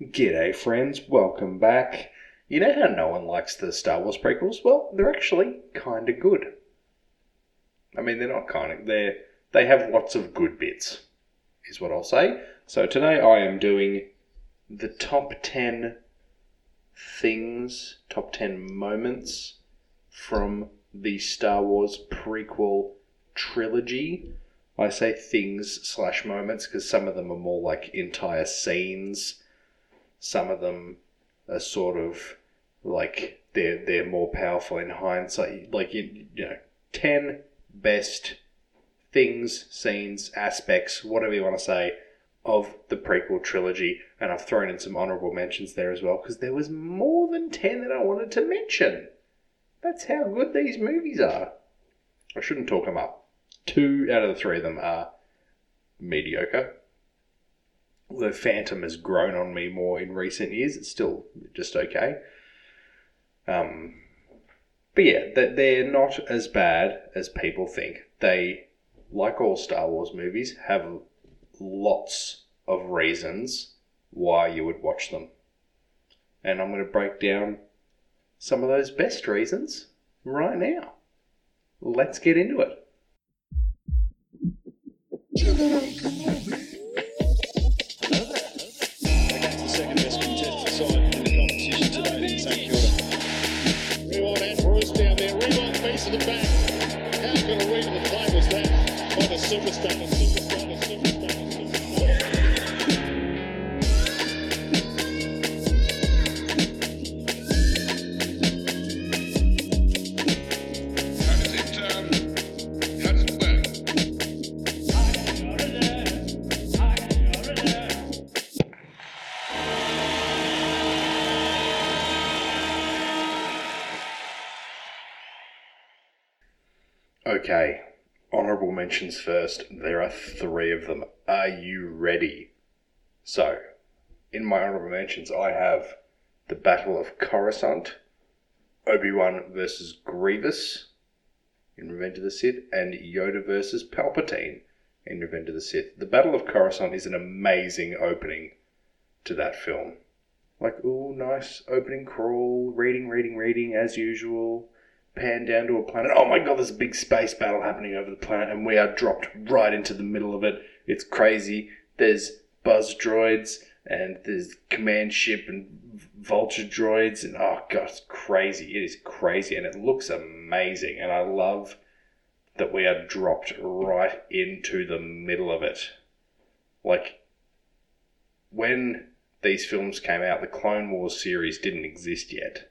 G'day, friends. Welcome back. You know how no one likes the Star Wars prequels? Well, they're actually kind of good. I mean, they're not kind of. They're they have lots of good bits, is what I'll say. So today I am doing the top ten things, top ten moments from the Star Wars prequel trilogy. I say things slash moments because some of them are more like entire scenes. Some of them are sort of like they're they're more powerful in hindsight. Like you, you know, ten best things, scenes, aspects, whatever you want to say, of the prequel trilogy. And I've thrown in some honorable mentions there as well because there was more than ten that I wanted to mention. That's how good these movies are. I shouldn't talk them up. Two out of the three of them are mediocre. The Phantom has grown on me more in recent years. It's still just okay. Um, but yeah, that they're not as bad as people think. They, like all Star Wars movies, have lots of reasons why you would watch them. And I'm going to break down some of those best reasons right now. Let's get into it. By mentions first. There are three of them. Are you ready? So, in my honorable mentions, I have the Battle of Coruscant, Obi Wan versus Grievous in Revenge of the Sith, and Yoda versus Palpatine in Revenge of the Sith. The Battle of Coruscant is an amazing opening to that film. Like, oh, nice opening crawl, reading, reading, reading as usual pan down to a planet. Oh my god, there's a big space battle happening over the planet, and we are dropped right into the middle of it. It's crazy. There's buzz droids, and there's command ship and vulture droids, and oh god, it's crazy. It is crazy, and it looks amazing, and I love that we are dropped right into the middle of it. Like, when these films came out, the Clone Wars series didn't exist yet.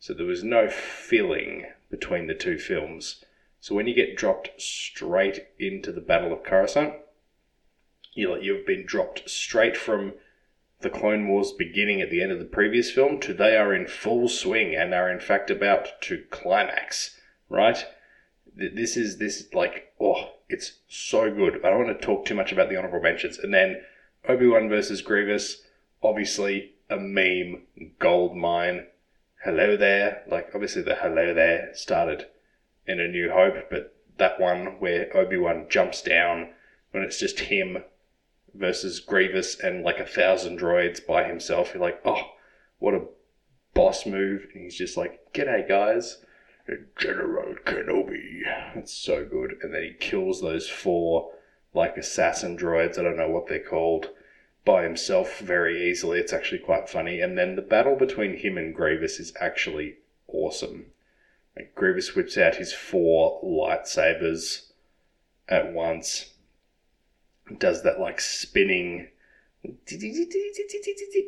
So there was no filling between the two films. So when you get dropped straight into the Battle of Coruscant, you you've been dropped straight from the Clone Wars beginning at the end of the previous film to they are in full swing and are in fact about to climax. Right? This is this like oh, it's so good. I don't want to talk too much about the honorable mentions. And then Obi Wan versus Grievous, obviously a meme gold mine hello there. Like obviously the hello there started in A New Hope, but that one where Obi Wan jumps down when it's just him versus Grievous and like a thousand droids by himself, you're like, oh, what a boss move. And he's just like, G'day guys. General Kenobi. It's so good. And then he kills those four like assassin droids, I don't know what they're called by himself very easily. It's actually quite funny. And then the battle between him and Grievous is actually awesome. Like Grievous whips out his four lightsabers at once, does that like spinning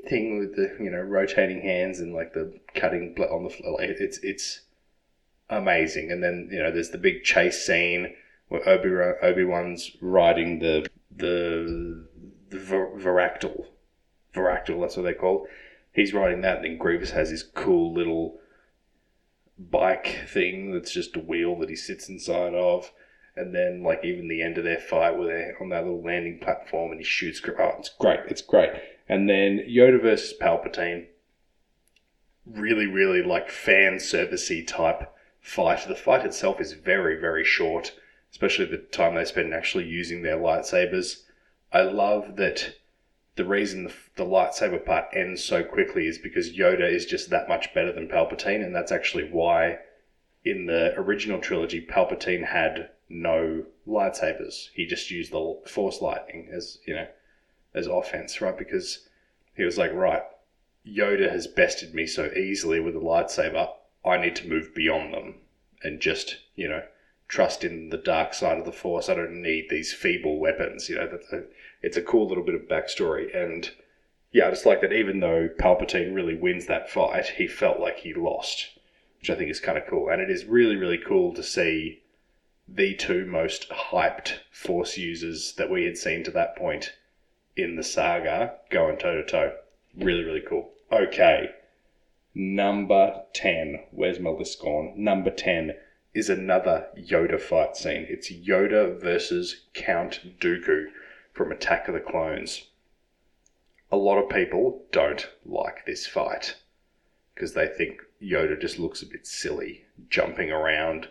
thing with the you know rotating hands and like the cutting on the floor. Like, it's it's amazing. And then you know there's the big chase scene where Obi Obi Wan's riding the the the Ver- Varactyl. Varactyl, that's what they're called. He's riding that, and then Grievous has his cool little bike thing that's just a wheel that he sits inside of. And then, like, even the end of their fight where they're on that little landing platform and he shoots. Oh, it's great. It's great. And then Yoda versus Palpatine. Really, really, like, fan servicey type fight. The fight itself is very, very short, especially the time they spend actually using their lightsabers. I love that the reason the, the lightsaber part ends so quickly is because Yoda is just that much better than Palpatine, and that's actually why in the original trilogy Palpatine had no lightsabers. He just used the Force lightning as you know as offense, right? Because he was like, right, Yoda has bested me so easily with a lightsaber. I need to move beyond them and just you know trust in the dark side of the Force. I don't need these feeble weapons. You know, that's a, it's a cool little bit of backstory. And yeah, I just like that even though Palpatine really wins that fight, he felt like he lost, which I think is kind of cool. And it is really, really cool to see the two most hyped Force users that we had seen to that point in the saga going toe to toe. Really, really cool. Okay. Number 10. Where's my list gone? Number 10 is another Yoda fight scene. It's Yoda versus Count Dooku from Attack of the Clones. A lot of people don't like this fight because they think Yoda just looks a bit silly, jumping around,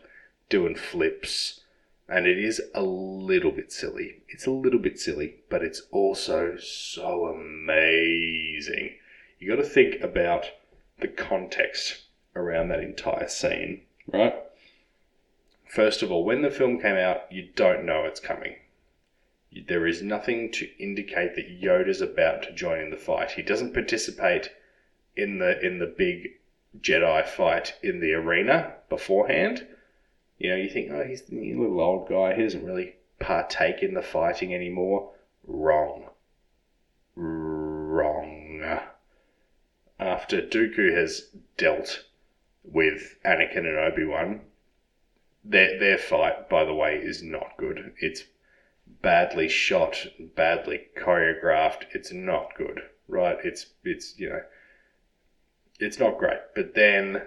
doing flips, and it is a little bit silly. It's a little bit silly, but it's also so amazing. You got to think about the context around that entire scene, right? First of all, when the film came out, you don't know it's coming. There is nothing to indicate that Yoda's about to join in the fight. He doesn't participate in the in the big Jedi fight in the arena beforehand. You know, you think, oh, he's a little old guy. He doesn't really partake in the fighting anymore. Wrong. Wrong. After Dooku has dealt with Anakin and Obi Wan, their their fight, by the way, is not good. It's badly shot, badly choreographed. It's not good, right? It's it's you know, it's not great. But then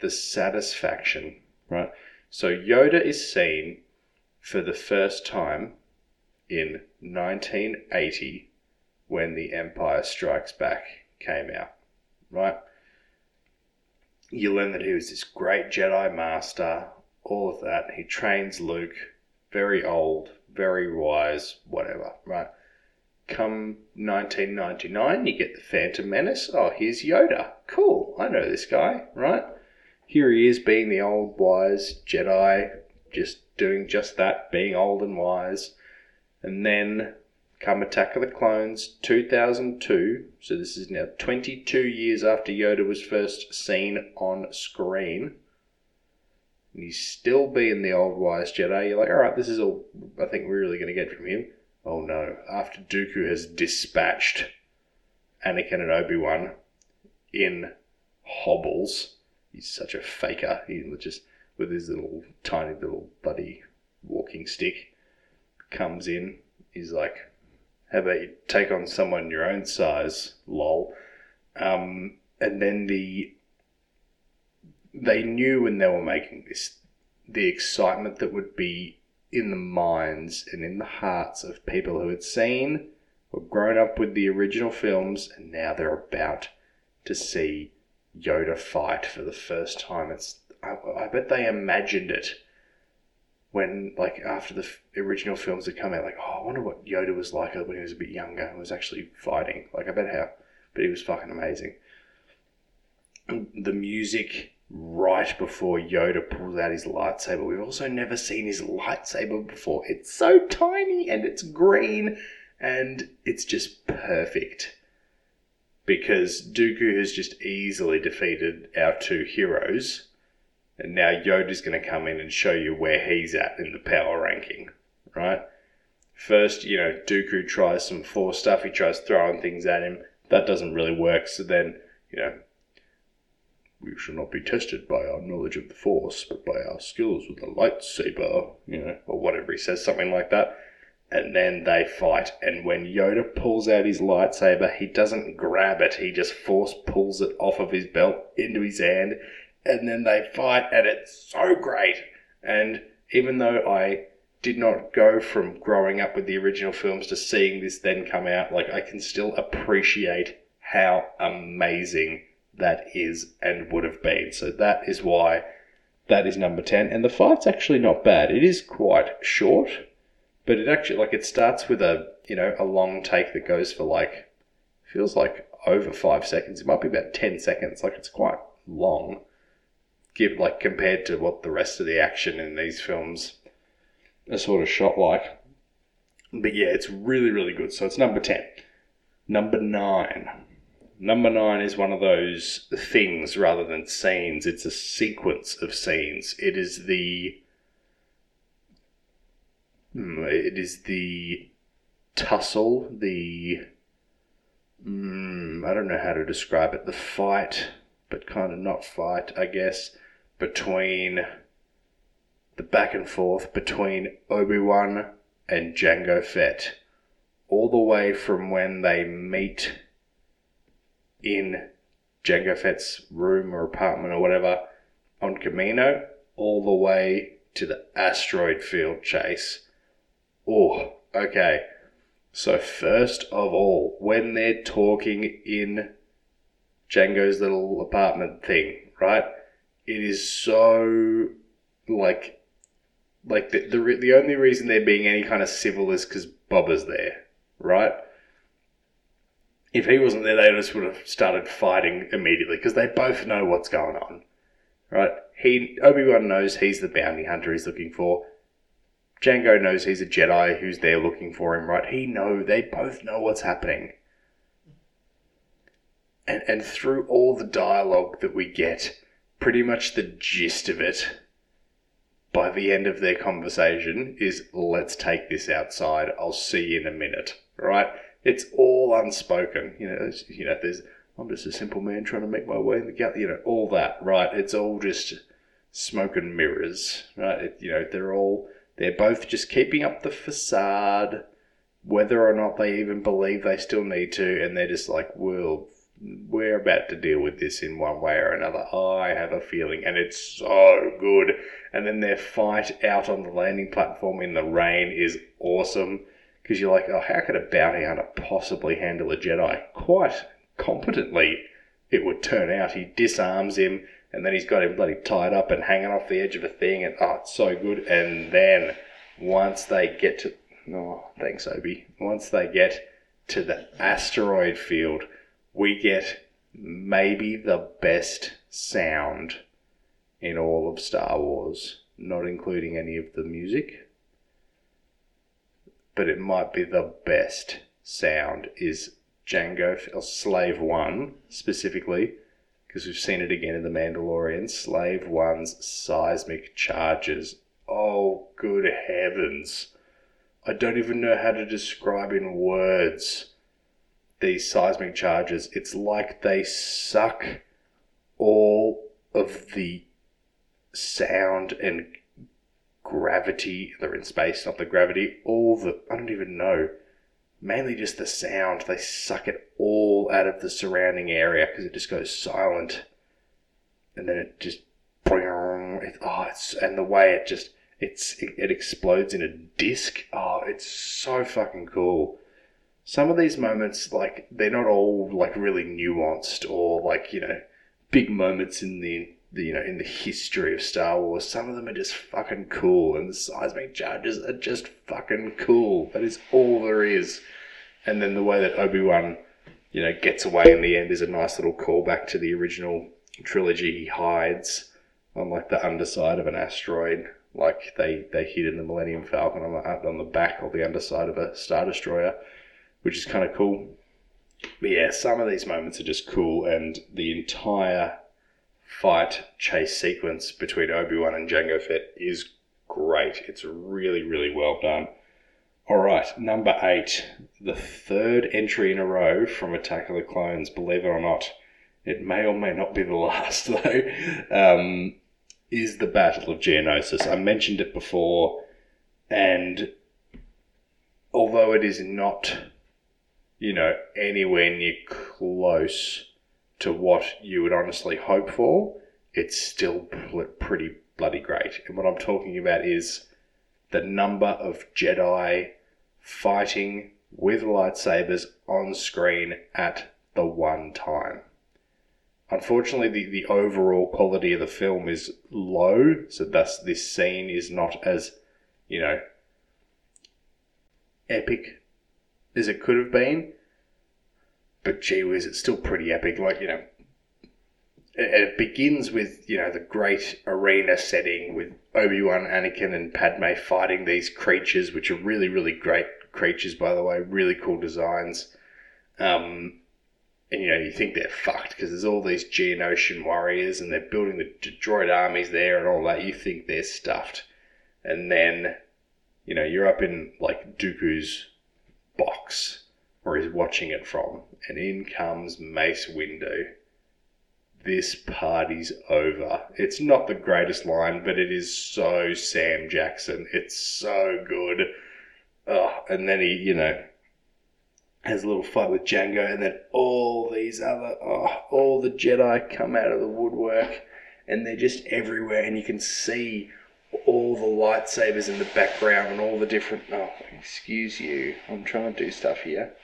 the satisfaction, right? So Yoda is seen for the first time in 1980 when The Empire Strikes Back came out, right? You learn that he was this great Jedi master, all of that. He trains Luke, very old, very wise, whatever, right? Come 1999, you get the Phantom Menace. Oh, here's Yoda. Cool, I know this guy, right? Here he is being the old wise Jedi, just doing just that, being old and wise. And then come Attack of the Clones 2002. So this is now 22 years after Yoda was first seen on screen and he's still being the old wise Jedi, you're like, all right, this is all I think we're really going to get from him. Oh no! After Dooku has dispatched Anakin and Obi Wan in hobbles, he's such a faker. He just with his little tiny little buddy walking stick comes in. He's like, "How about you take on someone your own size, lol?" Um, and then the they knew when they were making this the excitement that would be in the minds and in the hearts of people who had seen or grown up with the original films and now they're about to see Yoda fight for the first time. It's I, I bet they imagined it when like after the f- original films had come out like oh I wonder what Yoda was like when he was a bit younger and was actually fighting. Like I bet how but he was fucking amazing. The music right before Yoda pulls out his lightsaber. We've also never seen his lightsaber before. It's so tiny and it's green and it's just perfect. Because Dooku has just easily defeated our two heroes. And now Yoda's going to come in and show you where he's at in the power ranking, right? First, you know, Dooku tries some Force stuff. He tries throwing things at him. That doesn't really work. So then, you know, we shall not be tested by our knowledge of the Force, but by our skills with the lightsaber, you know, or whatever he says, something like that. And then they fight, and when Yoda pulls out his lightsaber, he doesn't grab it, he just force pulls it off of his belt into his hand, and then they fight, and it's so great. And even though I did not go from growing up with the original films to seeing this then come out, like I can still appreciate how amazing that is and would have been. So that is why that is number 10. And the fight's actually not bad. It is quite short, but it actually like it starts with a you know a long take that goes for like feels like over five seconds. It might be about ten seconds. Like it's quite long, give like compared to what the rest of the action in these films are sort of shot like. But yeah, it's really really good. So it's number ten. Number nine. Number nine is one of those things rather than scenes. It's a sequence of scenes. It is the. Hmm, It is the tussle, the. Mm, I don't know how to describe it. The fight, but kind of not fight, I guess, between. The back and forth between Obi Wan and Jango Fett. All the way from when they meet in Jango Fett's room or apartment or whatever on Kamino, all the way to the asteroid field chase. Oh, okay. So, first of all, when they're talking in Jango's little apartment thing, right? It is so like like the the, the only reason they're being any kind of civil is because Boba is there, right? If he wasn't there, they just would have started fighting immediately because they both know what's going on, right? He Obi Wan knows he's the bounty hunter he's looking for. Jango knows he's a Jedi who's there looking for him, right? He know they both know what's happening. And and through all the dialogue that we get, pretty much the gist of it by the end of their conversation is let's take this outside. I'll see you in a minute, right? It's all unspoken. You know, you know, there's I'm just a simple man trying to make my way in the galley, you know, all that, right? It's all just smoke and mirrors, right? It, you know, they're all they're both just keeping up the facade, whether or not they even believe they still need to, and they're just like, well, we're about to deal with this in one way or another. I have a feeling, and it's so good. And then their fight out on the landing platform in the rain is awesome because you're like, oh, how could a bounty hunter possibly handle a Jedi? Quite competently, it would turn out. He disarms him, and then he's got him bloody tied up and hanging off the edge of a thing, and oh, it's so good. And then once they get to, oh, thanks, Obi. Once they get to the asteroid field, we get maybe the best sound in all of Star Wars, not including any of the music. But it might be the best sound is Jango or Slave One specifically, because we've seen it again in The Mandalorian. Slave One's seismic charges. Oh, good heavens! I don't even know how to describe in words these seismic charges. It's like they suck all of the sound and gravity. They're in space, not the gravity. All the I don't even know. Mainly just the sound. They suck it all out of the surrounding area because it just goes silent, and then it just it, oh, it's and the way it just it's it, it explodes in a disc. Oh, it's so fucking cool some of these moments like they're not all like really nuanced or like you know big moments in the, the you know in the history of Star Wars. Some of them are just fucking cool, and the seismic charges are just fucking cool. That is all there is. And then the way that Obi Wan, you know, gets away in the end is a nice little callback to the original trilogy. He hides on like the underside of an asteroid, like they they hid in the Millennium Falcon on the on the back or the underside of a Star Destroyer which is kind of cool. But yeah, some of these moments are just cool, and the entire fight chase sequence between Obi Wan and Jango Fett is great. It's really, really well done. All right, number eight, the third entry in a row from Attack of the Clones. Believe it or not, it may or may not be the last though. Um, is the Battle of Geonosis? I mentioned it before, and although it is not you know, anywhere near close to what you would honestly hope for, it's still pretty bloody great. And what I'm talking about is the number of Jedi fighting with lightsabers on screen at the one time. Unfortunately, the, the overall quality of the film is low, so thus this scene is not as, you know, epic as it could have been. But gee whiz, it's still pretty epic. Like, you know, it, begins with, you know, the great arena setting with Obi Wan, Anakin, and Padme fighting these creatures, which are really, really great creatures, by the way. Really cool designs. Um, and you know you think they're fucked because there's all these Geonosian warriors and they're building the droid armies there and all that. You think they're stuffed, and then you know you're up in like Dooku's box where he's watching it from, and in comes Mace Windu. This party's over. It's not the greatest line, but it is so Sam Jackson. It's so good. Oh, and then he, you know, has a little fight with Jango, and then all these other, oh, all the Jedi come out of the woodwork, and they're just everywhere, and you can see all the lightsabers in the background and all the different. Oh, excuse you, I'm trying to do stuff here.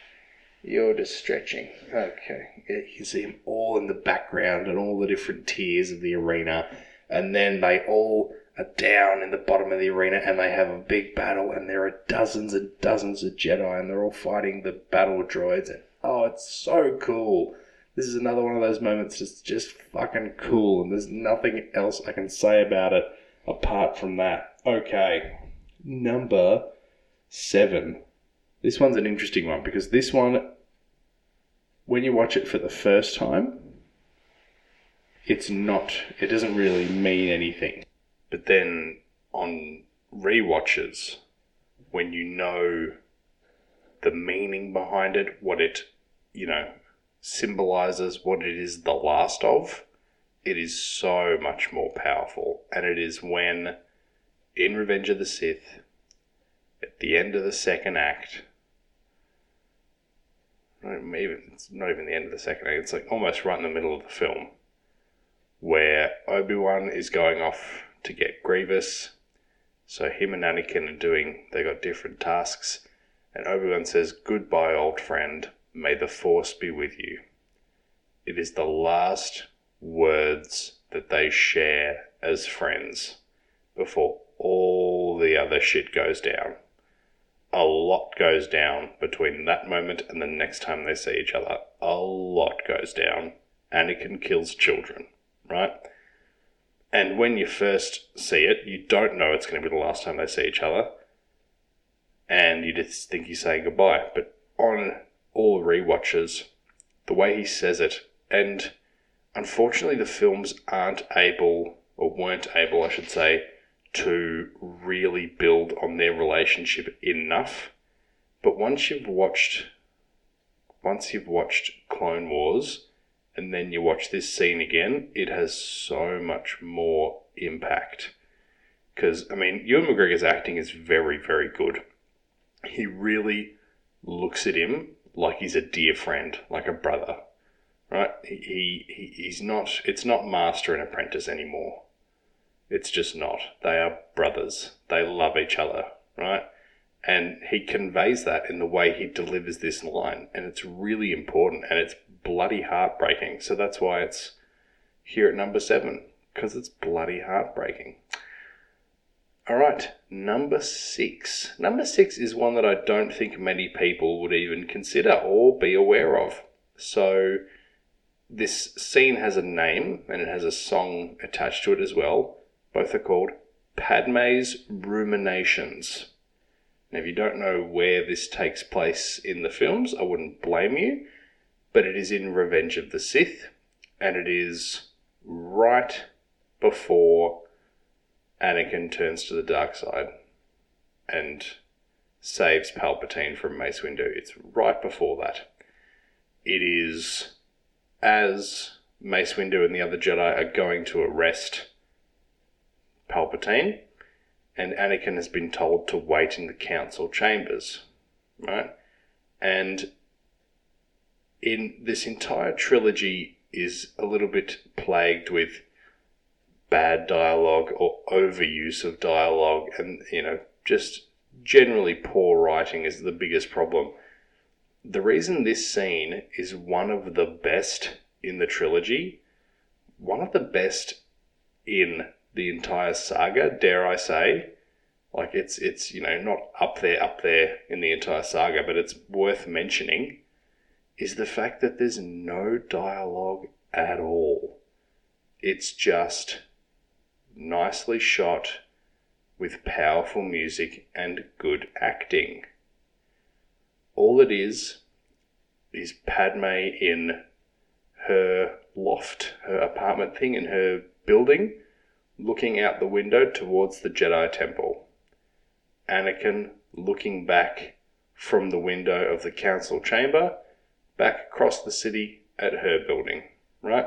You're just stretching. Okay, you see them all in the background and all the different tiers of the arena, and then they all are down in the bottom of the arena and they have a big battle and there are dozens and dozens of Jedi and they're all fighting the battle droids and oh it's so cool. This is another one of those moments that's just fucking cool and there's nothing else I can say about it apart from that. Okay. Number seven. This one's an interesting one because this one when you watch it for the first time it's not it doesn't really mean anything but then on rewatches, when you know the meaning behind it, what it, you know, symbolizes, what it is the last of, it is so much more powerful. And it is when, in Revenge of the Sith, at the end of the second act, even, it's not even the end of the second act, it's like almost right in the middle of the film, where Obi Wan is going off to get Grievous. So him and Anakin are doing, they got different tasks. And Obi Wan says, Goodbye, old friend. May the Force be with you. It is the last words that they share as friends before all the other shit goes down. A lot goes down between that moment and the next time they see each other. A lot goes down. Anakin kills children, right? And when you first see it, you don't know it's going to be the last time they see each other. And you just think he's saying goodbye. But on all re-watches, the way he says it, and unfortunately the films aren't able, or weren't able, I should say, to really build on their relationship enough. But once you've watched, once you've watched Clone Wars, and then you watch this scene again, it has so much more impact. Because, I mean, Ewan McGregor's acting is very, very good. He really looks at him like he's a dear friend, like a brother, right? He, he He's not, it's not master and apprentice anymore. It's just not. They are brothers. They love each other, right? And he conveys that in the way he delivers this line. And it's really important and it's bloody heartbreaking. So that's why it's here at number seven, because it's bloody heartbreaking. All right, number six. Number six is one that I don't think many people would even consider or be aware of. So, this scene has a name and it has a song attached to it as well. Both are called Padme's Ruminations. Now, if you don't know where this takes place in the films, I wouldn't blame you but it is in Revenge of the Sith, and it is right before Anakin turns to the dark side and saves Palpatine from Mace Windu. It's right before that. It is as Mace Windu and the other Jedi are going to arrest Palpatine, and Anakin has been told to wait in the council chambers, right? And in this entire trilogy is a little bit plagued with bad dialogue or overuse of dialogue and you know just generally poor writing is the biggest problem the reason this scene is one of the best in the trilogy one of the best in the entire saga dare i say like it's it's you know not up there up there in the entire saga, but it's worth mentioning is the fact that there's no dialogue at all. It's just nicely shot with powerful music and good acting. All it is is Padme in her loft, her apartment thing in her building, looking out the window towards the Jedi Temple. Anakin looking back from the window of the council chamber back across the city at her building, right?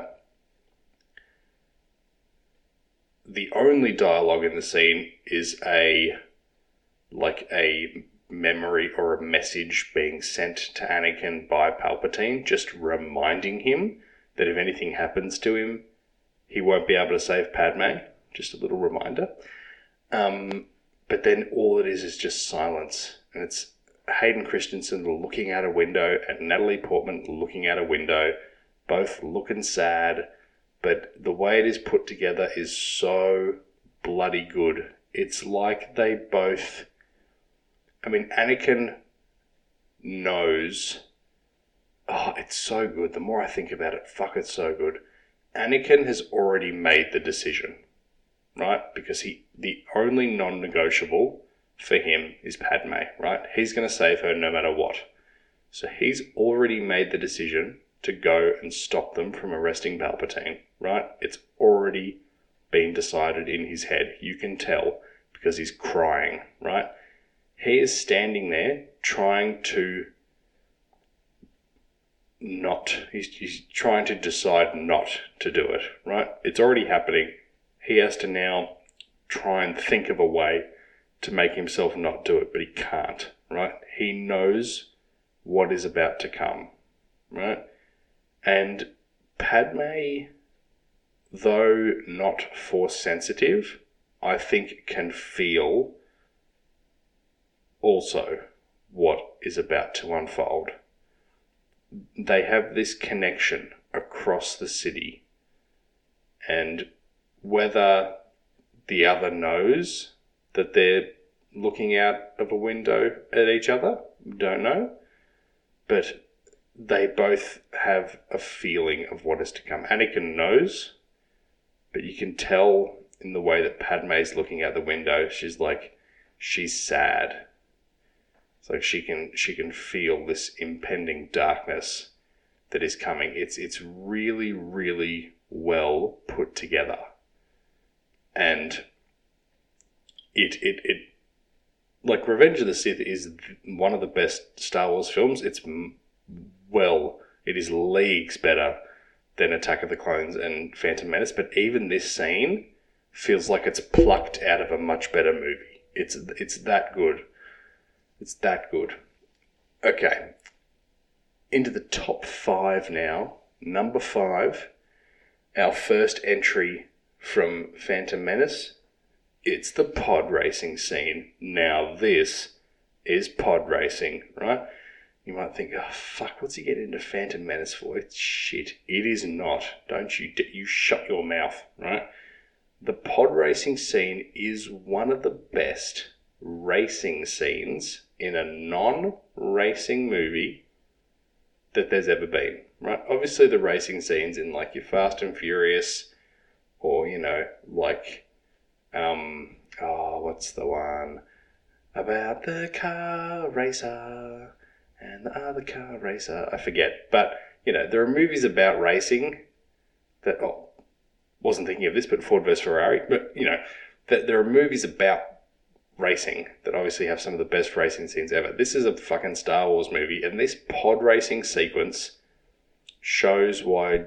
The only dialogue in the scene is a like a memory or a message being sent to Anakin by Palpatine, just reminding him that if anything happens to him, he won't be able to save Padme. Just a little reminder. Um, but then all it is is just silence, and it's Hayden Christensen looking out a window and Natalie Portman looking out a window, both looking sad, but the way it is put together is so bloody good. It's like they both. I mean, Anakin knows. Oh, it's so good. The more I think about it, fuck, it's so good. Anakin has already made the decision, right? Because he, the only non negotiable for him is Padme, right? He's going to save her no matter what. So he's already made the decision to go and stop them from arresting Palpatine, right? It's already been decided in his head. You can tell because he's crying, right? He is standing there trying to not, he's, he's trying to decide not to do it, right? It's already happening. He has to now try and think of a way to make himself not do it, but he can't, right? He knows what is about to come, right? And Padme, though not force sensitive, I think can feel also what is about to unfold. They have this connection across the city, and whether the other knows that they're looking out of a window at each other. Don't know. But they both have a feeling of what is to come. Anakin knows, but you can tell in the way that Padme's looking out the window, she's like, she's sad. It's like she can she can feel this impending darkness that is coming. It's it's really really well put together, and it it it like Revenge of the Sith is one of the best Star Wars films. It's well, it is leagues better than Attack of the Clones and Phantom Menace, but even this scene feels like it's plucked out of a much better movie. It's it's that good. It's that good. Okay. Into the top 5 now. Number 5, our first entry from Phantom Menace it's the pod racing scene. Now, this is pod racing, right? You might think, oh, fuck, what's he getting into Phantom Menace for? It's shit. It is not. Don't you, you shut your mouth, right? The pod racing scene is one of the best racing scenes in a non racing movie that there's ever been, right? Obviously, the racing scenes in like your Fast and Furious or, you know, like um, oh, what's the one about the car racer and the other car racer? I forget, but you know there are movies about racing that oh, wasn't thinking of this, but Ford versus Ferrari. But you know that there are movies about racing that obviously have some of the best racing scenes ever. This is a fucking Star Wars movie, and this pod racing sequence shows why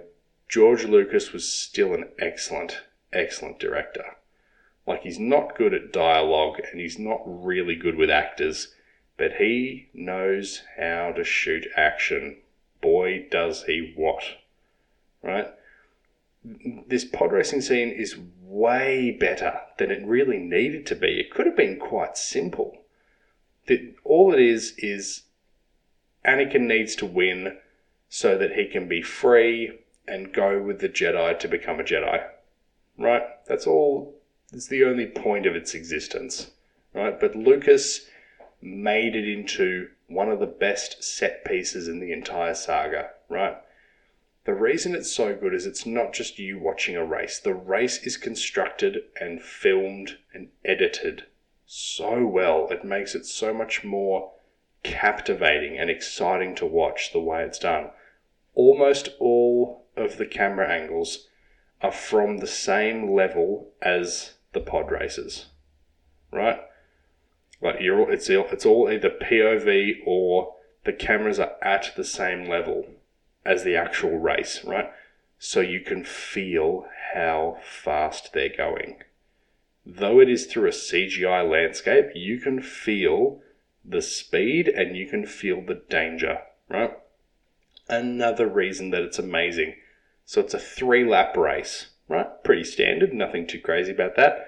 George Lucas was still an excellent, excellent director. Like he's not good at dialogue and he's not really good with actors, but he knows how to shoot action. Boy, does he what. Right? This pod racing scene is way better than it really needed to be. It could have been quite simple. All it is is Anakin needs to win so that he can be free and go with the Jedi to become a Jedi. Right? That's all it's the only point of its existence. right? But Lucas made it into one of the best set pieces in the entire saga, right? The reason it's so good is it's not just you watching a race. The race is constructed and filmed and edited so well. It makes it so much more captivating and exciting to watch the way it's done. Almost all of the camera angles are from the same level as the pod races, right? Like you're, it's it's all either POV or the cameras are at the same level as the actual race, right? So you can feel how fast they're going. Though it is through a CGI landscape, you can feel the speed and you can feel the danger, right? Another reason that it's amazing. So it's a three lap race, right? Pretty standard, nothing too crazy about that.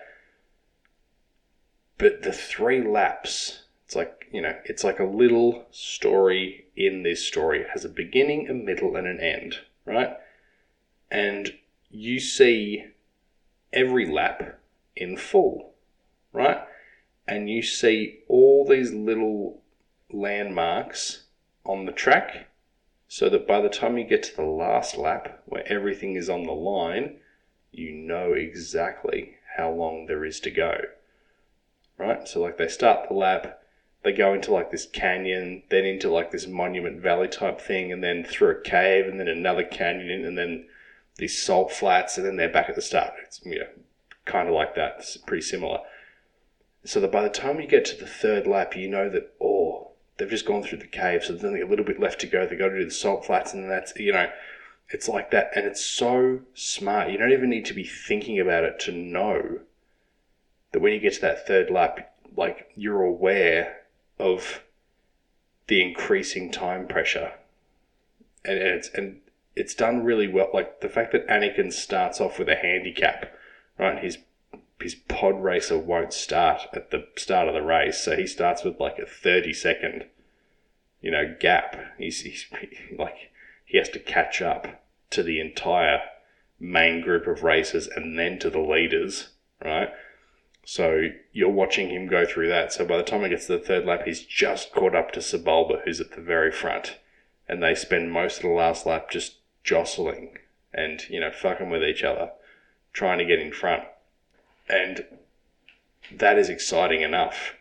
But the three laps, it's like, you know, it's like a little story in this story. It has a beginning, a middle, and an end, right? And you see every lap in full, right? And you see all these little landmarks on the track so that by the time you get to the last lap where everything is on the line, you know exactly how long there is to go. Right? So, like, they start the lap, they go into like this canyon, then into like this monument valley type thing, and then through a cave, and then another canyon, and then these salt flats, and then they're back at the start. It's you know, kind of like that. It's pretty similar. So that by the time you get to the third lap, you know that oh, they've just gone through the cave, so there's only a little bit left to go. They've got to do the salt flats, and that's you know, it's like that, and it's so smart. You don't even need to be thinking about it to know that when you get to that third lap, like you're aware of the increasing time pressure, and, and it's and it's done really well. Like the fact that Anakin starts off with a handicap, right? His his pod racer won't start at the start of the race, so he starts with like a thirty second, you know, gap. He's, he's like he has to catch up to the entire main group of racers and then to the leaders, right? So you're watching him go through that. So by the time he gets to the third lap, he's just caught up to Sebulba, who's at the very front. And they spend most of the last lap just jostling and, you know, fucking with each other, trying to get in front. And that is exciting enough.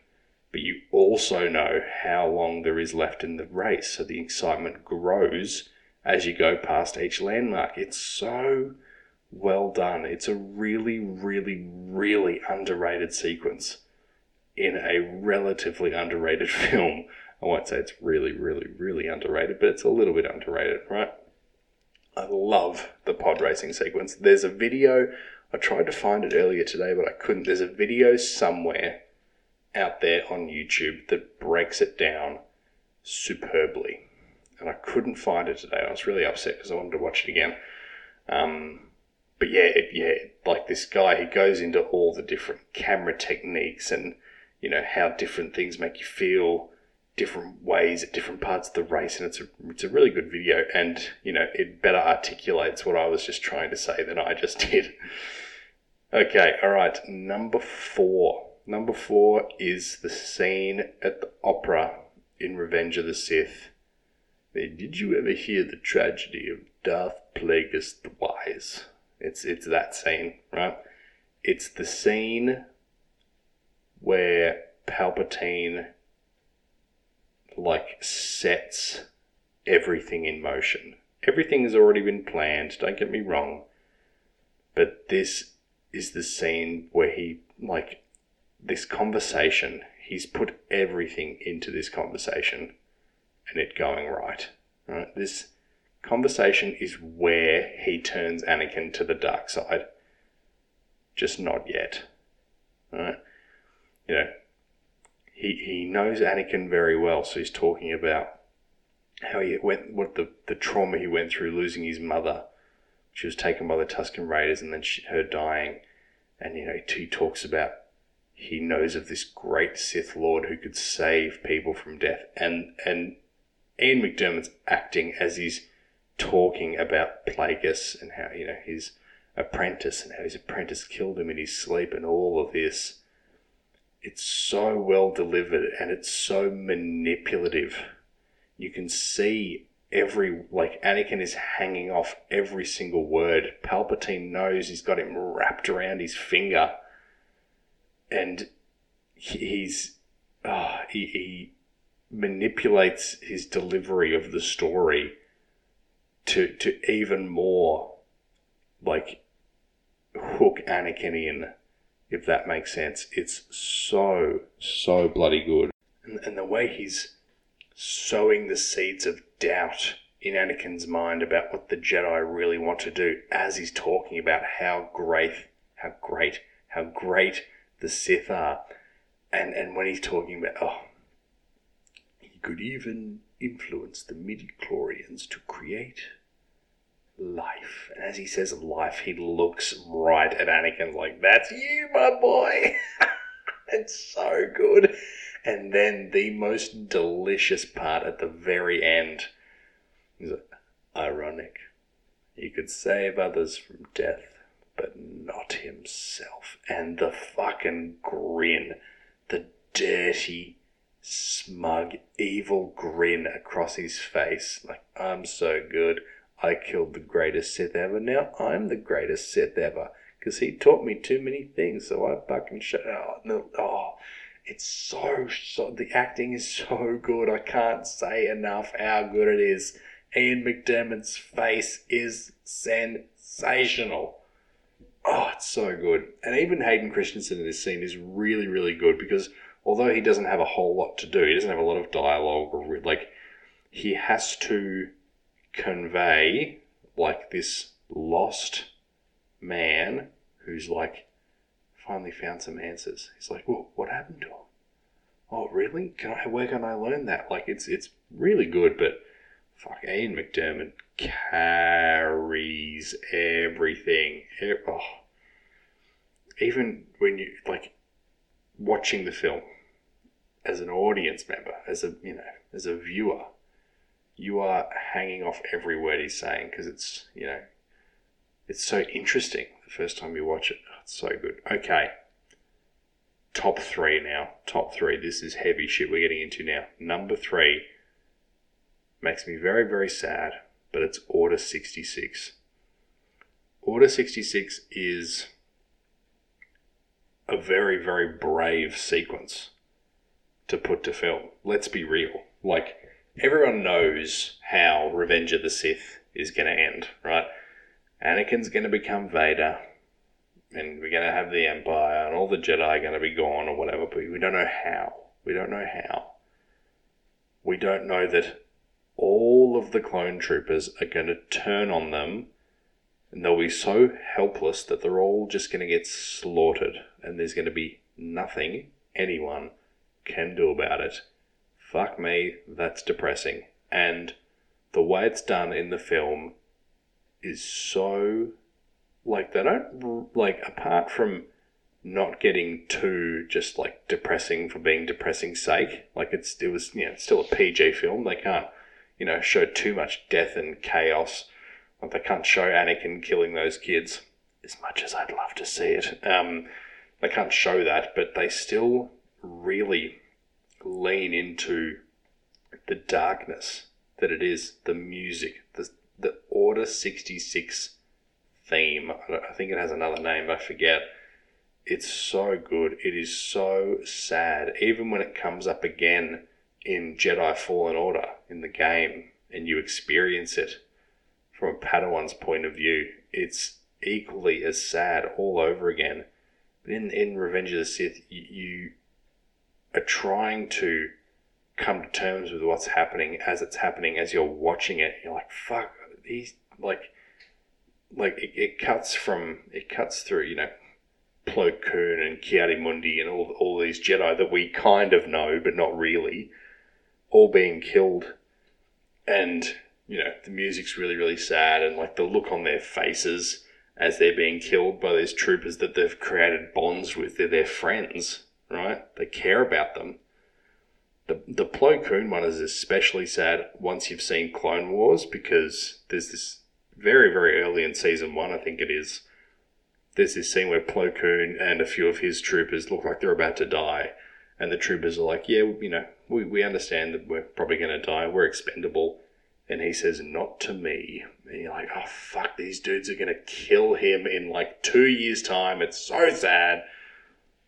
But you also know how long there is left in the race. So the excitement grows as you go past each landmark. It's so well done. It's a really, really, really underrated sequence in a relatively underrated film. I won't say it's really, really, really underrated, but it's a little bit underrated, right? I love the pod racing sequence. There's a video, I tried to find it earlier today, but I couldn't. There's a video somewhere out there on YouTube that breaks it down superbly. And I couldn't find it today. I was really upset because I wanted to watch it again. Um, but yeah, it, yeah, like this guy, he goes into all the different camera techniques and you know how different things make you feel different ways at different parts of the race, and it's a it's a really good video, and you know it better articulates what I was just trying to say than I just did. Okay, all right, number four. Number four is the scene at the opera in Revenge of the Sith. Did you ever hear the tragedy of Darth Plagueis the Wise? It's it's that scene, right? It's the scene where Palpatine like sets everything in motion. Everything has already been planned, don't get me wrong. But this is the scene where he like this conversation, he's put everything into this conversation and it going right. Right? This conversation is where he turns Anakin to the dark side. Just not yet. Right? You know, he, he knows Anakin very well, so he's talking about how he went, what the, the trauma he went through losing his mother. She was taken by the Tusken Raiders and then she, her dying. And, you know, he talks about he knows of this great Sith Lord who could save people from death. And, and Ian McDiarmid's acting as he's talking about Plagueis and how, you know, his apprentice and how his apprentice killed him in his sleep and all of this. it's so well delivered and it's so manipulative. You can see every like Anakin is hanging off every single word. Palpatine knows he's got him wrapped around his finger, and he's oh, he, he manipulates his delivery of the story to to even more like hook Anakin in, if that makes sense. It's so so bloody good, and, and the way he's sowing the seeds of doubt in Anakin's mind about what the Jedi really want to do as he's talking about how great, how great, how great the Sith are. And, and when he's talking about, oh, he could even influence the midi-chlorians to create life. And as he says life, he looks right at Anakin like, that's you, my boy. it's so good. And then the most delicious part at the very end is ironic. He could save others from death, but not himself. And the fucking grin, the dirty, smug, evil grin across his face. Like, I'm so good. I killed the greatest Sith ever. Now I'm the greatest Sith ever. Because he taught me too many things, so I fucking shut out. No, oh, it's so, so, the acting is so good. I can't say enough how good it is. Ian McDiarmid's face is sensational. Oh, it's so good. And even Hayden Christensen in this scene is really, really good because although he doesn't have a whole lot to do, he doesn't have a lot of dialogue or like he has to convey like this lost man who's like finally found some answers. He's like, "Well, what happened to him? Oh, really? Can I? Where can I learn that? Like, it's it's really good, but fuck, Ian McDiarmid carries everything. E- Oh. Even when you like watching the film as an audience member, as a you know, as a viewer, you are hanging off every word he's saying because it's you know, it's so interesting the first time you watch it. It's so good. Okay. Top three now. Top three. This is heavy shit we're getting into now. Number three makes me very, very sad, but it's Order 66. Order 66 is a very, very brave sequence to put to film. Let's be real. Like, everyone knows how Revenge of the Sith is going to end, right? Anakin's going to become Vader, and we're going to have the Empire, and all the Jedi are going to be gone or whatever, but we don't know how. We don't know how. We don't know that all of the clone troopers are going to turn on them and they'll be so helpless that they're all just going to get slaughtered and there's going to be nothing anyone can do about it. Fuck me, that's depressing. And the way it's done in the film is so like they don't like apart from not getting too just like depressing for being depressing sake. Like it's it was you know still a PG film. They can't you know show too much death and chaos. Like they can't show Anakin killing those kids as much as I'd love to see it. Um, they can't show that, but they still really lean into the darkness that it is. The music, the the Order sixty six theme. I think it has another name. I forget. It's so good. It is so sad. Even when it comes up again in Jedi Fallen Order in the game and you experience it from a Padawan's point of view, it's equally as sad all over again. But in, in Revenge of the Sith, you, you are trying to come to terms with what's happening as it's happening as you're watching it. You're like, fuck, these, like, like it, it cuts from, it cuts through, you know, Plo Koon and Ki-Adi-Mundi and all, all these Jedi that we kind of know, but not really, all being killed. And, you know, the music's really, really sad, and like the look on their faces as they're being killed by these troopers that they've created bonds with. They're their friends, right? They care about them. The, the Plo Koon one is especially sad once you've seen Clone Wars because there's this very, very early in season one, I think it is, there's this scene where Plo Koon and a few of his troopers look like they're about to die, and the troopers are like, "Yeah, you know, we, we understand that we're probably going to die. We're expendable." And he says, "Not to me." And you're like, "Oh fuck, these dudes are going to kill him in like two years' time." It's so sad.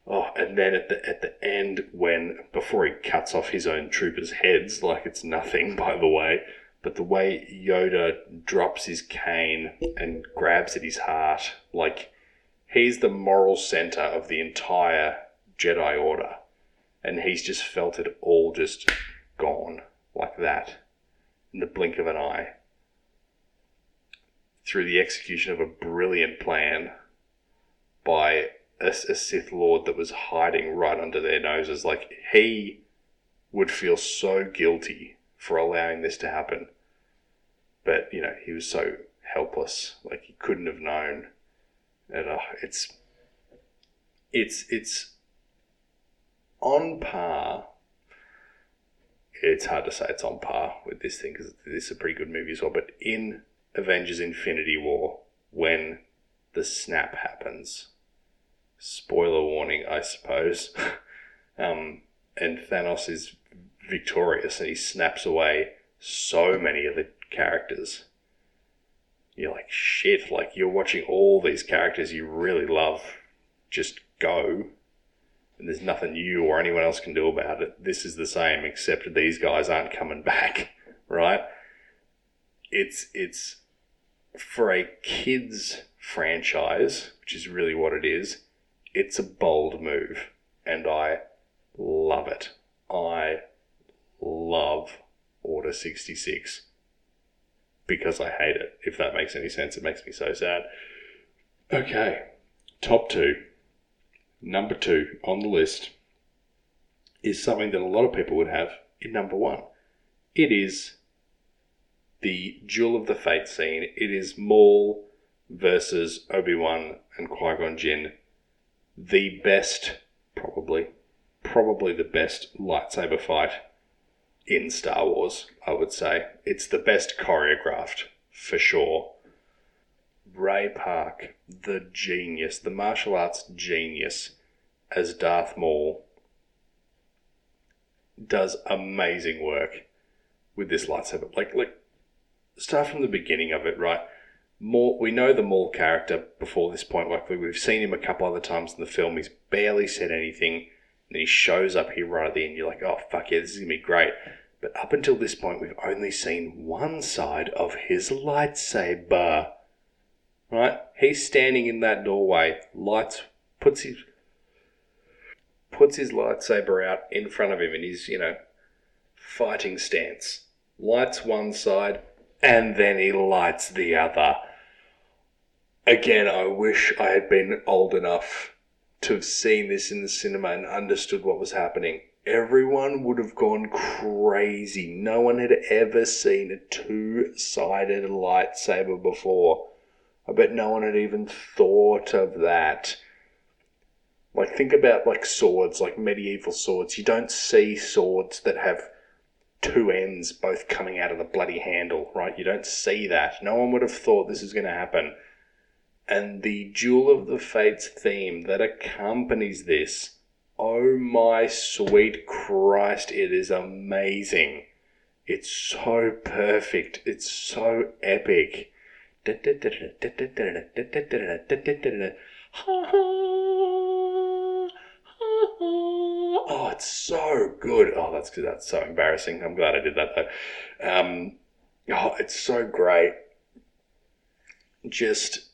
Oh, and then at the at the end, when before he cuts off his own troopers' heads, like it's nothing, by the way, but the way Yoda drops his cane and grabs at his heart, like he's the moral center of the entire Jedi Order, and he's just felt it all just gone like that in the blink of an eye through the execution of a brilliant plan by a, a Sith Lord that was hiding right under their noses. Like he would feel so guilty for allowing this to happen, but you know he was so helpless. Like he couldn't have known. And uh, it's it's it's on par. It's hard to say it's on par with this thing because this is a pretty good movie as well. But in Avengers: Infinity War, when the snap happens, spoiler warning, I suppose. um, and Thanos is victorious and he snaps away so many of the characters. You're like, shit, like you're watching all these characters you really love just go. And there's nothing you or anyone else can do about it. This is the same, except these guys aren't coming back, right? It's, it's, for a kids franchise, which is really what it is, it's a bold move, and I love it. I love Order 66 because I hate it. If that makes any sense, it makes me so sad. Okay, top two. Number two on the list is something that a lot of people would have in number one. It is the Duel of the Fate scene. It is Maul versus Obi Wan and Qui Gon Jinn the best, probably, probably the best lightsaber fight in Star Wars, I would say. It's the best choreographed, for sure. Ray Park, the genius, the martial arts genius, as Darth Maul, does amazing work with this lightsaber. Like, like, start from the beginning of it, right? Maul, we know the Maul character before this point. Like we've seen him a couple other times in the film. He's barely said anything, and he shows up here right at the end. You're like, oh fuck yeah, this is gonna be great. But up until this point, we've only seen one side of his lightsaber. Right? He's standing in that doorway. Lights puts his puts his lightsaber out in front of him in his you know fighting stance. Lights one side, and then he lights the other again, I wish I had been old enough to have seen this in the cinema and understood what was happening. Everyone would have gone crazy. No one had ever seen a two sided lightsaber before. I bet no one had even thought of that. Like, think about like swords, like medieval swords. You don't see swords that have two ends both coming out of the bloody handle, right? You don't see that. No one would have thought this is going to happen and the Duel of the Fates theme that accompanies this. Oh my sweet Christ, it is amazing. It's so perfect. It's so epic. Oh, it's so good. Oh, that's that's so embarrassing. I'm glad I did that though. Um, oh, it's so great. Just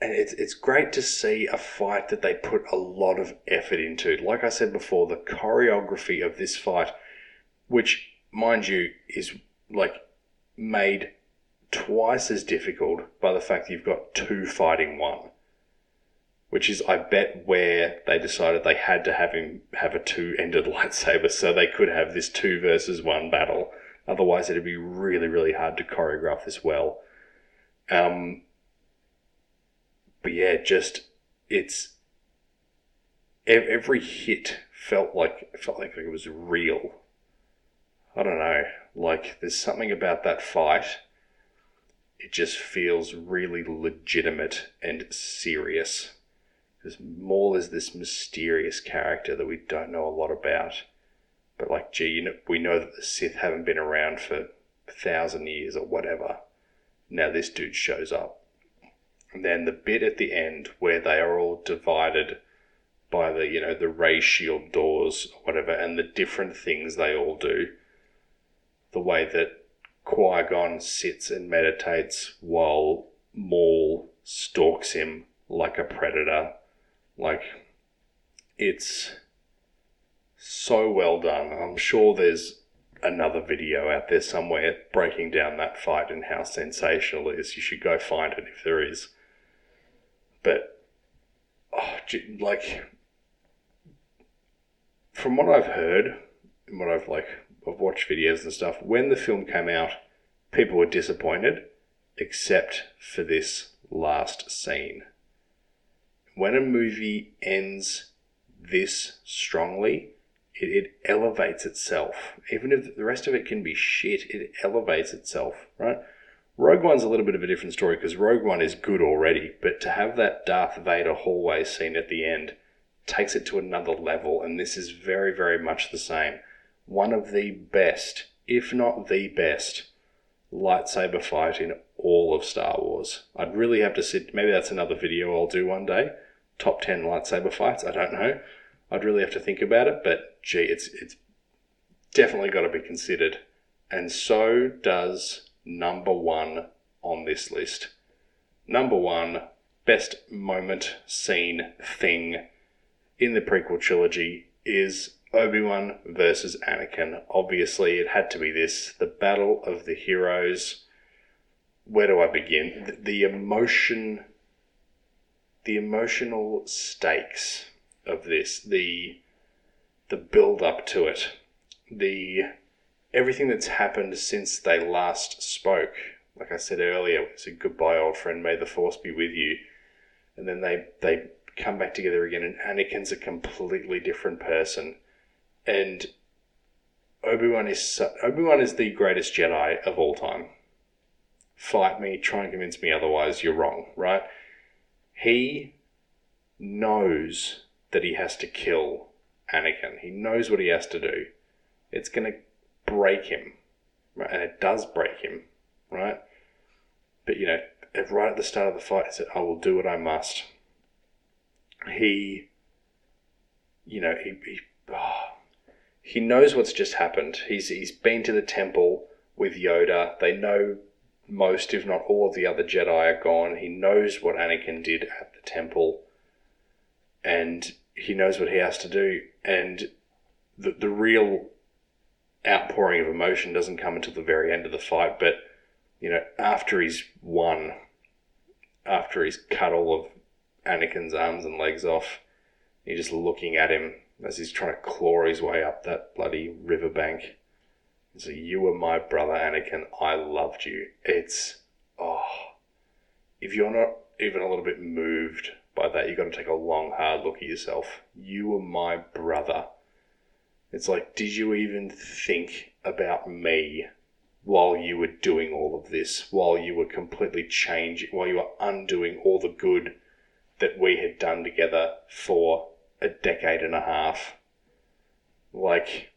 and it's it's great to see a fight that they put a lot of effort into. Like I said before, the choreography of this fight, which mind you is like made twice as difficult by the fact that you've got two fighting one. Which is, I bet, where they decided they had to have him have a two-ended lightsaber, so they could have this two versus one battle. Otherwise, it'd be really, really hard to choreograph this well. Um, but yeah, just it's every hit felt like felt like it was real. I don't know, like there's something about that fight. It just feels really legitimate and serious. Because Maul is this mysterious character that we don't know a lot about. But like, gee, you know, we know that the Sith haven't been around for a thousand years or whatever. Now this dude shows up. And then the bit at the end where they are all divided by the, you know, the ray shield doors or whatever, and the different things they all do. The way that Qui Gon sits and meditates while Maul stalks him like a predator. Like, it's so well done. I'm sure there's another video out there somewhere breaking down that fight and how sensational it is. You should go find it if there is. But, oh, like, from what I've heard and what I've like, I've watched videos and stuff. When the film came out, people were disappointed, except for this last scene. When a movie ends this strongly, it, it elevates itself. Even if the rest of it can be shit, it elevates itself, right? Rogue One's a little bit of a different story because Rogue One is good already, but to have that Darth Vader hallway scene at the end takes it to another level, and this is very, very much the same. One of the best, if not the best, lightsaber fight in all of Star Wars. I'd really have to sit, maybe that's another video I'll do one day. Top 10 lightsaber fights, I don't know. I'd really have to think about it, but gee, it's, it's definitely got to be considered. And so does number one on this list. Number one, best moment, scene, thing in the prequel trilogy is Obi Wan versus Anakin. Obviously, it had to be this the battle of the heroes. Where do I begin? The, emotion, the emotional stakes of this, the the build up to it, the everything that's happened since they last spoke. Like I said earlier, it's a goodbye, old friend. May the force be with you. And then they they come back together again, and Anakin's a completely different person. And Obi Wan is Obi Wan is the greatest Jedi of all time. Fight me, try and convince me otherwise. You're wrong, right? He knows that he has to kill Anakin. He knows what he has to do. It's to break him, right? and it does break him, right? But you know, right at the start of the fight, he said, "I will do what I must." He, you know, he he, oh, he knows what's just happened. He's he's been to the temple with Yoda. They know most, if not all, of the other Jedi are gone. He knows what Anakin did at the temple, and he knows what he has to do. And the the real outpouring of emotion doesn't come until the very end of the fight. But you know, after he's won, after he's cut all of Anakin's arms and legs off, you're just looking at him as he's trying to claw his way up that bloody riverbank. So you were my brother, Anakin. I loved you. It's oh, if you're not even a little bit moved by that, you've got to take a long, hard look at yourself. You were my brother. It's like, did you even think about me while you were doing all of this? While you were completely changing, while you were undoing all the good that we had done together for a decade and a half? Like,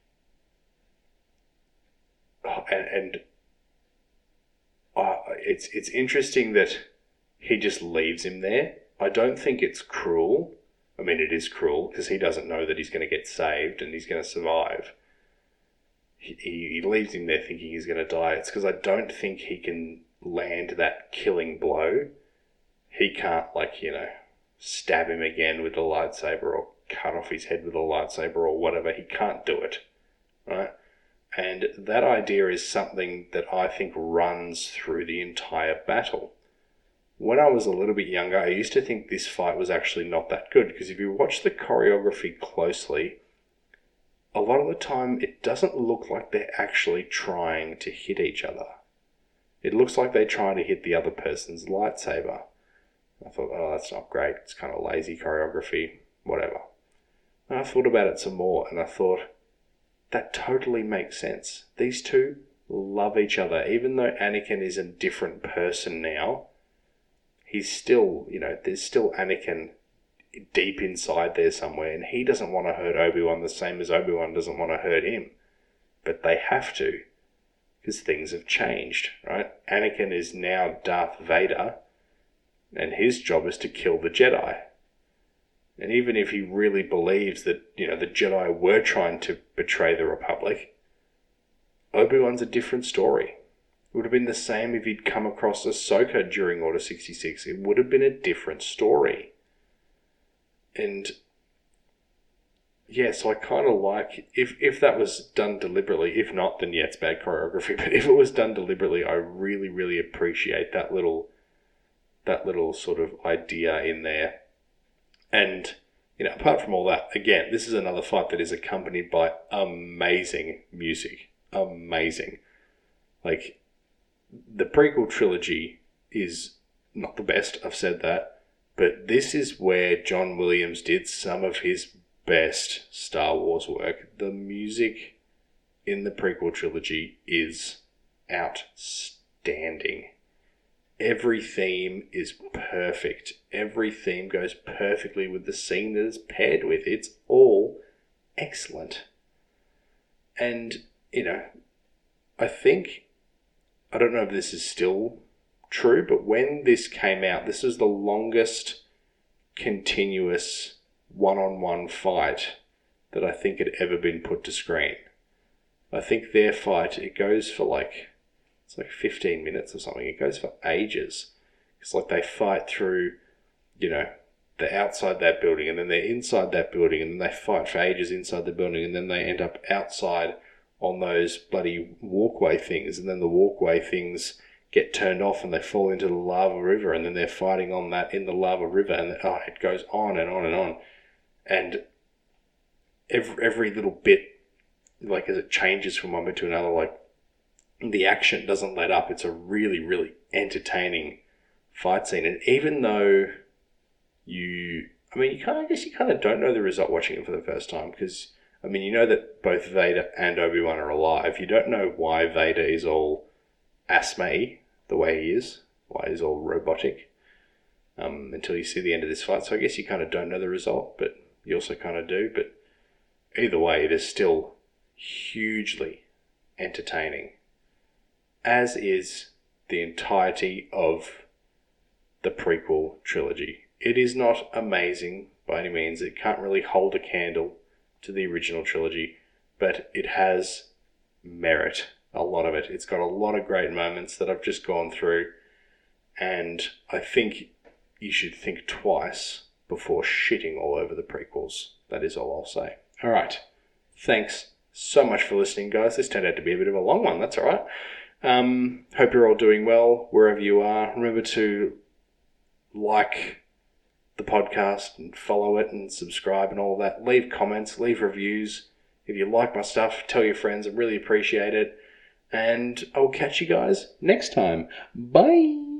oh, and, and uh, it's it's interesting that he just leaves him there. I don't think it's cruel. I mean, it is cruel because he doesn't know that he's going to get saved and he's going to survive. He, he leaves him there thinking he's going to die. It's because I don't think he can land that killing blow. He can't, like, you know, stab him again with a lightsaber or cut off his head with a lightsaber or whatever. He can't do it. Right? And that idea is something that I think runs through the entire battle when I was a little bit younger, I used to think this fight was actually not that good because if you watch the choreography closely, a lot of the time it doesn't look like they're actually trying to hit each other. It looks like they're trying to hit the other person's lightsaber. I thought, oh, that's not great. It's kind of lazy choreography, whatever. And I thought about it some more and I thought, that totally makes sense. These two love each other. Even though Anakin is a different person now, he's still, you know, there's still Anakin deep inside there somewhere, and he doesn't want to hurt Obi Wan the same as Obi Wan doesn't want to hurt him. But they have to, because things have changed, right? Anakin is now Darth Vader, and his job is to kill the Jedi. And even if he really believes that, you know, the Jedi were trying to betray the Republic, Obi Wan's a different story. It would have been the same if he'd come across Ahsoka during Order 66. It would have been a different story. And yeah, so I kind of like if if that was done deliberately. If not, then yeah, it's bad choreography. But if it was done deliberately, I really really appreciate that little that little sort of idea in there. And you know, apart from all that, again, this is another fight that is accompanied by amazing music. Amazing. Like the prequel trilogy is not the best. I've said that. But this is where John Williams did some of his best Star Wars work. The music in the prequel trilogy is outstanding. Every theme is perfect. Every theme goes perfectly with the scene that is paired with. It's all excellent. And, you know, I think, I don't know if this is still true, but when this came out, this was the longest continuous one on one fight that I think had ever been put to screen. I think their fight, it goes for like, it's like 15 minutes or something. It goes for ages. It's like they fight through, you know, the outside that building and then they're inside that building and then they fight for ages inside the building and then they end up outside on those bloody walkway things and then the walkway things get turned off and they fall into the lava river and then they're fighting on that in the lava river and oh, it goes on and on and on. And every, every little bit like as it changes from one bit to another like the action doesn't let up. It's a really really entertaining fight scene. And even though you i mean you kind of, i guess you kind of don't know the result watching it for the first time because i mean you know that both vader and obi-wan are alive you don't know why vader is all asthma the way he is, why he's all robotic, um, until you see the end of this fight. So I guess you kind of don't know the result, but you also kind of do. But either way, it is still hugely entertaining, as is the entirety of the prequel trilogy. It is not amazing by any means. It can't really hold a candle to the original trilogy, but it has merit a lot of it. It's got a lot of great moments that I've just gone through, and I think you should think twice before shitting all over the prequels. That is all I'll say. All right. Thanks so much for listening, guys. This turned out to be a bit of a long one. That's all right. Um, hope you're all doing well wherever you are. Remember to like the podcast and follow it and subscribe and all that. Leave comments, leave reviews. If you like my stuff, tell your friends. I really appreciate it. And I'll catch you guys next time. Bye.